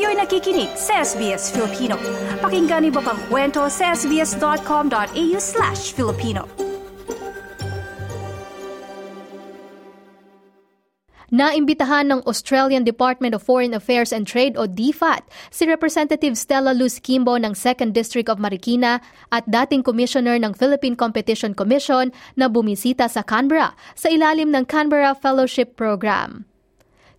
Kayo'y nakikinig sa SBS Filipino. Pakinggan niyo pa ang kwento sa sbs.com.au slash Filipino. Naimbitahan ng Australian Department of Foreign Affairs and Trade o DFAT si Representative Stella Luz Kimbo ng 2nd District of Marikina at dating Commissioner ng Philippine Competition Commission na bumisita sa Canberra sa ilalim ng Canberra Fellowship Program.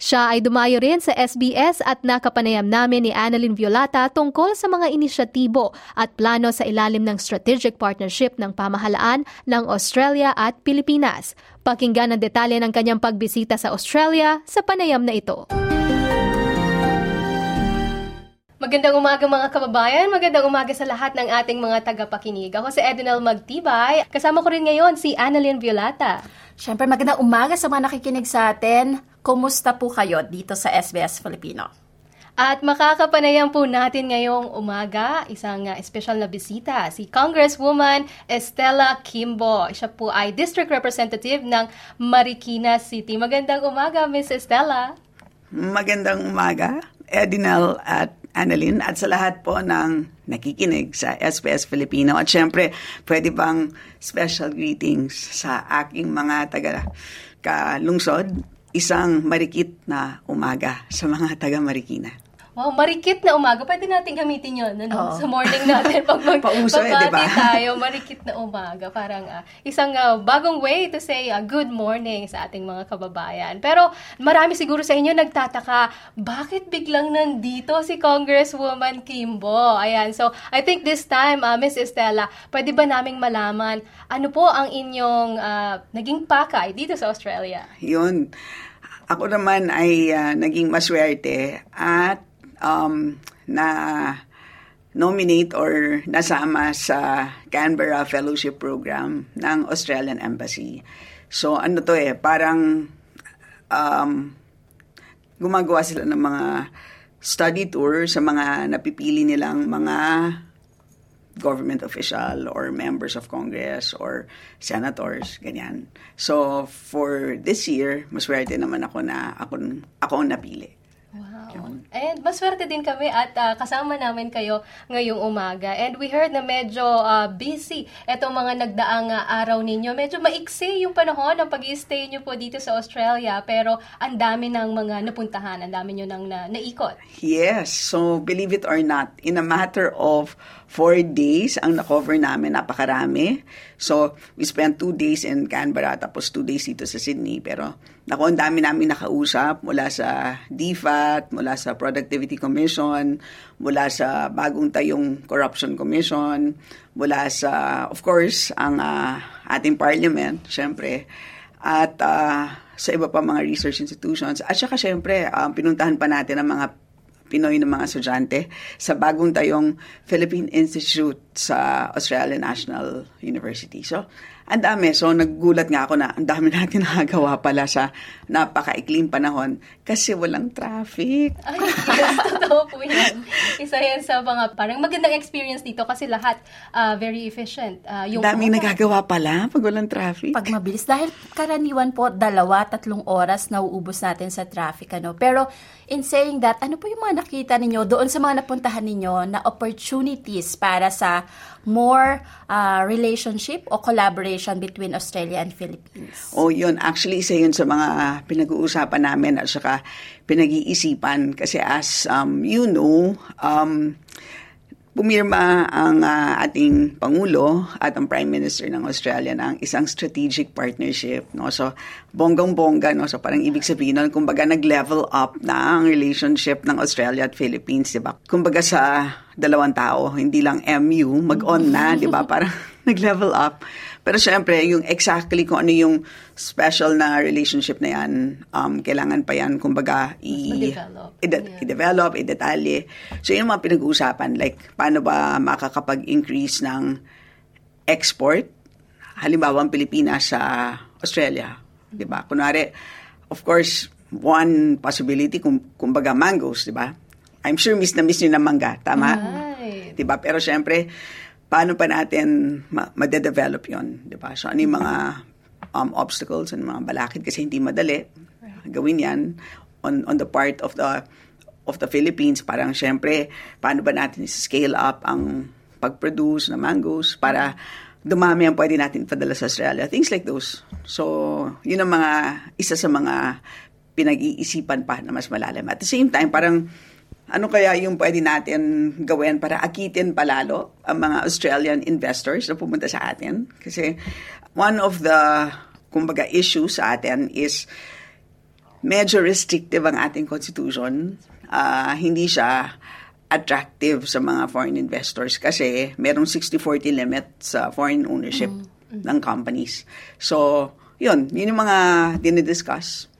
Siya ay dumayo rin sa SBS at nakapanayam namin ni Annalyn Violata tungkol sa mga inisyatibo at plano sa ilalim ng strategic partnership ng pamahalaan ng Australia at Pilipinas. Pakinggan ang detalye ng kanyang pagbisita sa Australia sa panayam na ito. Magandang umaga mga kababayan, magandang umaga sa lahat ng ating mga tagapakinig. Ako si Edinel Magtibay, kasama ko rin ngayon si Annalyn Violata. Siyempre magandang umaga sa mga nakikinig sa atin. Kumusta po kayo dito sa SBS Filipino? At makakapanayam po natin ngayong umaga isang uh, espesyal na bisita, si Congresswoman Estela Kimbo. Siya po ay District Representative ng Marikina City. Magandang umaga, Miss Estela. Magandang umaga, Edinel at Annalyn at sa lahat po ng nakikinig sa SBS Filipino. At syempre, pwede bang special greetings sa aking mga taga kalungsod isang marikit na umaga sa mga taga Marikina. Wow, marikit na umaga. Pwede natin gamitin yun ano? sa morning natin pag mag Pauso, eh, diba? tayo. Marikit na umaga. Parang uh, isang uh, bagong way to say uh, good morning sa ating mga kababayan. Pero marami siguro sa inyo nagtataka, bakit biglang nandito si Congresswoman Kimbo? Ayan, so I think this time, uh, Miss Estela, pwede ba naming malaman ano po ang inyong uh, naging pakay dito sa Australia? Yun. Ako naman ay uh, naging maswerte at um, na nominate or nasama sa Canberra Fellowship Program ng Australian Embassy. So ano to eh, parang um, gumagawa sila ng mga study tour sa mga napipili nilang mga government official or members of Congress or senators, ganyan. So, for this year, maswerte naman ako na ako, ako ang napili. Wow. And maswerte din kami at uh, kasama namin kayo ngayong umaga. And we heard na medyo uh, busy itong mga nagdaang uh, araw ninyo. Medyo maiksi yung panahon ng pag stay nyo po dito sa Australia. Pero ang dami ng mga napuntahan, ang dami nyo nang na, naikot. Yes. So, believe it or not, in a matter of four days ang na-cover namin, napakarami. So, we spent two days in Canberra, tapos two days dito sa Sydney. Pero, naku, ang dami namin nakausap mula sa DFAT, mula sa Productivity Commission, mula sa bagong tayong Corruption Commission, mula sa, of course, ang uh, ating parliament, syempre, at uh, sa iba pa mga research institutions. At saka, syempre, um, pinuntahan pa natin ang mga Pinoy ng mga estudyante sa bagong tayong Philippine Institute sa Australian National University. So, ang dami. So, naggulat nga ako na ang dami natin nakagawa pala sa napakaikling panahon kasi walang traffic. Ay, yes, totoo po yan. Isa yan sa mga parang magandang experience dito kasi lahat uh, very efficient. Uh, yung Daming nagagawa pala pag walang traffic. Pag mabilis. Dahil karaniwan po, dalawa, tatlong oras nauubos natin sa traffic. Ano? Pero in saying that, ano po yung mga nakita ninyo doon sa mga napuntahan ninyo na opportunities para sa more uh, relationship o collaboration between Australia and Philippines? Oh, yun. Actually, isa yun sa mga pinag-uusapan namin at saka pinag-iisipan. Kasi as um, you know, um, pumirma ang uh, ating Pangulo at ang Prime Minister ng Australia ng isang strategic partnership. No? So, bonggang-bongga. No? So, parang ibig sabihin nun, kumbaga nag-level up na ang relationship ng Australia at Philippines. Diba? Kumbaga sa dalawang tao, hindi lang MU, mag-on na, di ba? Parang nag-level up. Pero syempre, yung exactly kung ano yung special na relationship na yan, um, kailangan pa yan, kumbaga, i- i- yeah. i-develop, i-detalye. So, yun yung mga pinag-uusapan. Like, paano ba makakapag-increase ng export? Halimbawa, ang Pilipinas sa Australia. Di ba? Kunwari, of course, one possibility, kung, kumbaga, mangoes, di ba? I'm sure miss na miss nyo ng mangga. Tama? Right. Di ba? Pero syempre, paano pa natin ma- ma-develop yon di ba? So, ano yung mga um, obstacles and mga balakid kasi hindi madali gawin yan on, on the part of the of the Philippines, parang syempre, paano ba natin scale up ang pag-produce ng mangoes para dumami ang pwede natin padala sa Australia. Things like those. So, yun ang mga, isa sa mga pinag-iisipan pa na mas malalim. At the same time, parang ano kaya yung pwede natin gawin para akitin palalo ang mga Australian investors na pumunta sa atin? Kasi one of the, kumbaga, issues sa atin is medyo restrictive ang ating constitution. Uh, hindi siya attractive sa mga foreign investors kasi merong 60-40 limit sa foreign ownership mm-hmm. ng companies. So, yun, yun yung mga dinidiscuss.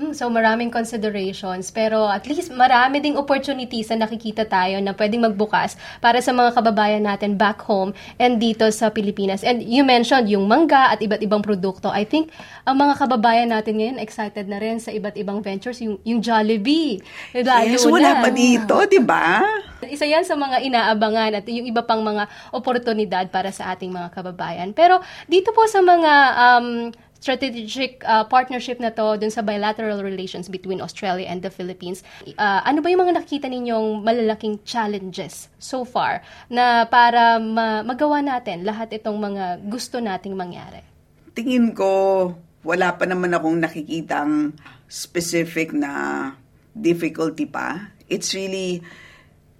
Mm, so maraming considerations pero at least marami ding opportunities na nakikita tayo na pwedeng magbukas para sa mga kababayan natin back home and dito sa Pilipinas. And you mentioned yung mangga at iba't ibang produkto. I think ang mga kababayan natin ngayon excited na rin sa iba't ibang ventures yung yung Jollibee. Lalo yes, wala na. pa dito, 'di ba? Isa yan sa mga inaabangan at yung iba pang mga oportunidad para sa ating mga kababayan. Pero dito po sa mga um, strategic uh, partnership na to dun sa bilateral relations between Australia and the Philippines. Uh, ano ba yung mga nakita ninyong malalaking challenges so far na para ma- magawa natin lahat itong mga gusto nating mangyari? Tingin ko, wala pa naman akong nakikitang specific na difficulty pa. It's really,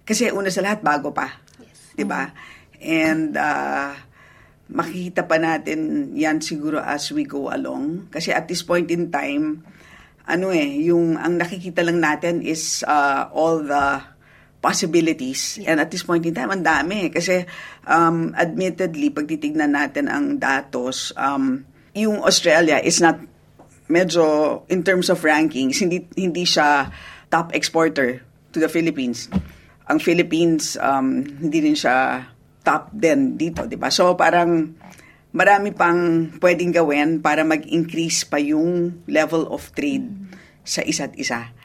kasi una sa lahat, bago pa. Yes. Diba? And, uh, makikita pa natin yan siguro as we go along. Kasi at this point in time, ano eh, yung ang nakikita lang natin is uh, all the possibilities. Yeah. And at this point in time, ang dami. Kasi um, admittedly, pag titignan natin ang datos, um, yung Australia is not medyo in terms of rankings, hindi, hindi siya top exporter to the Philippines. Ang Philippines, um, hindi rin siya top din dito, di ba? So parang marami pang pwedeng gawin para mag-increase pa yung level of trade sa isa't isa.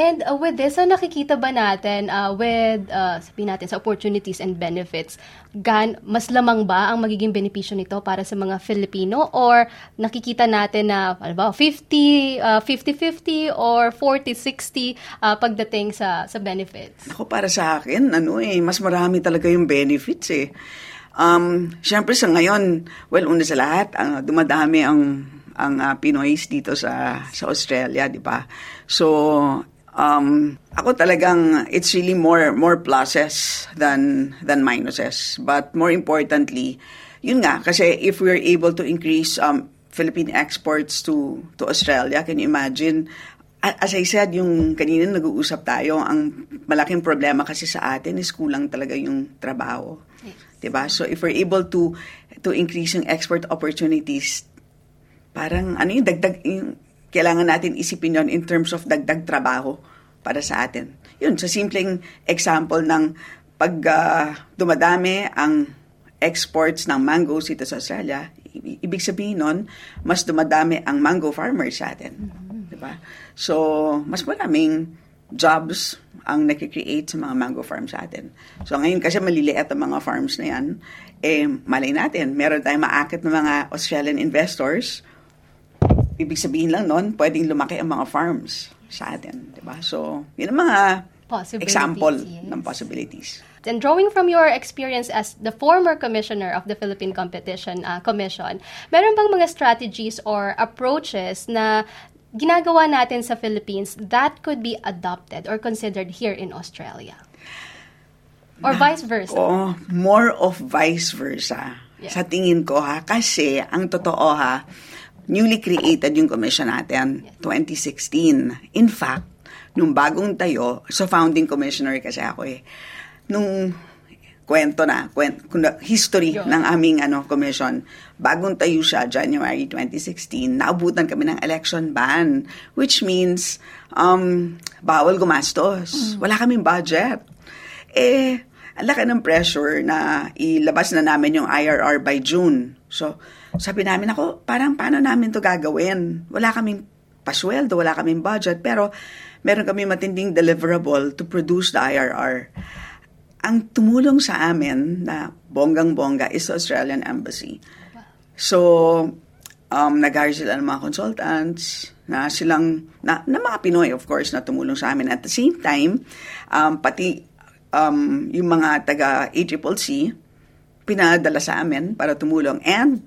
And uh, with this, so nakikita ba natin uh, with, uh, sabihin natin, sa opportunities and benefits, gan, mas lamang ba ang magiging benepisyo nito para sa mga Filipino? Or nakikita natin na, ano ba, 50, uh, 50-50 or 40-60 uh, pagdating sa, sa benefits? Ako, para sa akin, ano eh, mas marami talaga yung benefits eh. Um, Siyempre sa ngayon, well, una sa lahat, uh, dumadami ang ang uh, Pinoys dito sa sa Australia, di ba? So, um, ako talagang it's really more more pluses than than minuses. But more importantly, yun nga kasi if we're able to increase um, Philippine exports to to Australia, can you imagine as I said, yung kanina nag-uusap tayo, ang malaking problema kasi sa atin is kulang talaga yung trabaho. Yes. 'Di ba? So if we're able to to increase yung export opportunities, parang ano yung dagdag yung kailangan natin isipin yon in terms of dagdag trabaho para sa atin. Yun, sa simpleng example ng pag uh, dumadami ang exports ng mangoes dito sa Australia, ibig sabihin nun, mas dumadami ang mango farmers sa atin. Mm-hmm. Diba? So, mas maraming jobs ang nakikreate sa mga mango farms sa atin. So, ngayon kasi maliliit ang mga farms na yan, eh, malay natin, meron tayong maakit ng mga Australian investors ibig sabihin lang noon, pwedeng lumaki ang mga farms sa atin. Diba? So, yun ang mga example yes. ng possibilities. And drawing from your experience as the former commissioner of the Philippine Competition uh, Commission, meron bang mga strategies or approaches na ginagawa natin sa Philippines that could be adopted or considered here in Australia? Or vice versa? Oh, more of vice versa. Yeah. Sa tingin ko ha, kasi ang totoo ha, newly created yung commission natin, 2016. In fact, nung bagong tayo, so founding commissioner kasi ako eh, nung kwento na, kwento, history Yo. ng aming ano commission. Bagong tayo siya, January 2016, naabutan kami ng election ban, which means um, bawal gumastos. Mm. Wala kaming budget. Eh, ang laki ng pressure na ilabas na namin yung IRR by June. So, sabi namin ako, parang paano namin to gagawin? Wala kaming pasweldo, wala kaming budget, pero meron kami matinding deliverable to produce the IRR. Ang tumulong sa amin na bonggang-bongga is the Australian Embassy. So, um, nag-hire sila ng mga consultants, na silang, na, na mga Pinoy of course na tumulong sa amin. At the same time, um, pati um, yung mga taga ACCC, pinadala sa amin para tumulong. And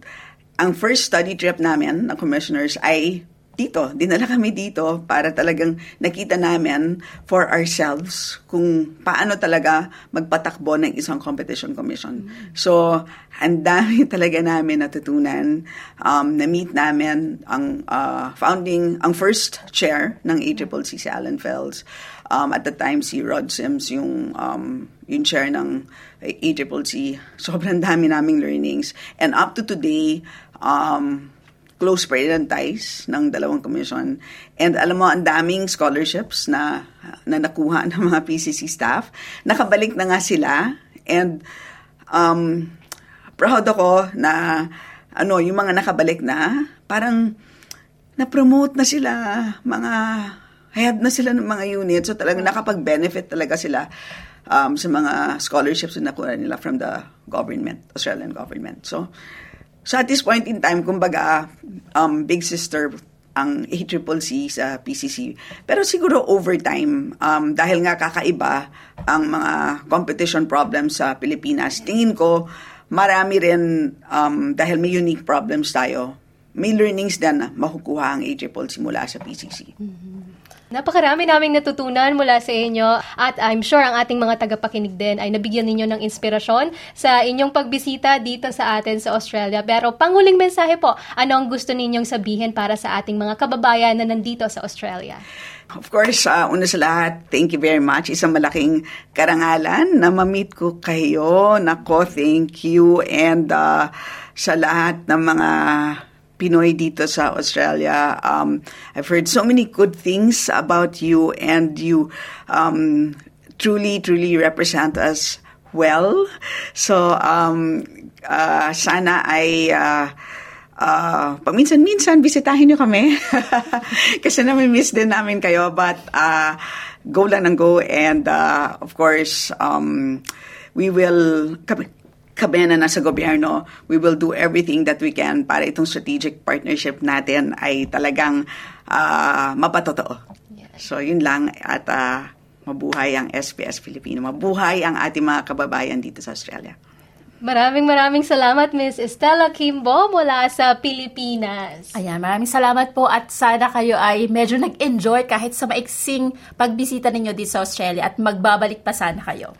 ang first study trip namin ng commissioners ay dito, dinala kami dito para talagang nakita namin for ourselves kung paano talaga magpatakbo ng isang competition commission. So, ang dami talaga namin natutunan. Um, na-meet namin ang uh, founding, ang first chair ng ACCC, si Alan Fells. Um, at the time, si Rod Sims, yung, um, yung chair ng ACCC. Sobrang dami naming learnings. And up to today, um, close pa rin ties ng dalawang commission. And alam mo, ang daming scholarships na, na nakuha ng mga PCC staff. Nakabalik na nga sila. And um, proud ako na ano, yung mga nakabalik na, parang na-promote na sila, mga head na sila ng mga units. So talagang nakapag-benefit talaga sila um, sa mga scholarships na nakuha nila from the government, Australian government. So, So at this point in time, kumbaga, um, big sister ang ACCC sa PCC. Pero siguro over time, um, dahil nga kakaiba ang mga competition problems sa Pilipinas, tingin ko marami rin, um, dahil may unique problems tayo, may learnings din na makukuha ang ACCC mula sa PCC. Mm-hmm. Napakarami naming natutunan mula sa inyo at I'm sure ang ating mga tagapakinig din ay nabigyan ninyo ng inspirasyon sa inyong pagbisita dito sa atin sa Australia. Pero panguling mensahe po, ano ang gusto ninyong sabihin para sa ating mga kababayan na nandito sa Australia? Of course, uh, una sa lahat, thank you very much. Isang malaking karangalan na ma-meet ko kayo. Nako, thank you. And uh, sa lahat ng mga Pinoy dito sa Australia. Um, I've heard so many good things about you and you um, truly, truly represent us well. So, um, uh, sana ay uh, uh, paminsan-minsan bisitahin niyo kami. Kasi namin-miss din namin kayo. But uh, go lang ng go. And uh, of course, um, we will... Kami, kami na nasa gobyerno, we will do everything that we can para itong strategic partnership natin ay talagang uh, mapatotoo. So yun lang at uh, mabuhay ang SPS Filipino. Mabuhay ang ating mga kababayan dito sa Australia. Maraming maraming salamat, Miss Estella Kimbo mula sa Pilipinas. Ayan, maraming salamat po at sana kayo ay medyo nag-enjoy kahit sa maiksing pagbisita ninyo dito sa Australia at magbabalik pa sana kayo.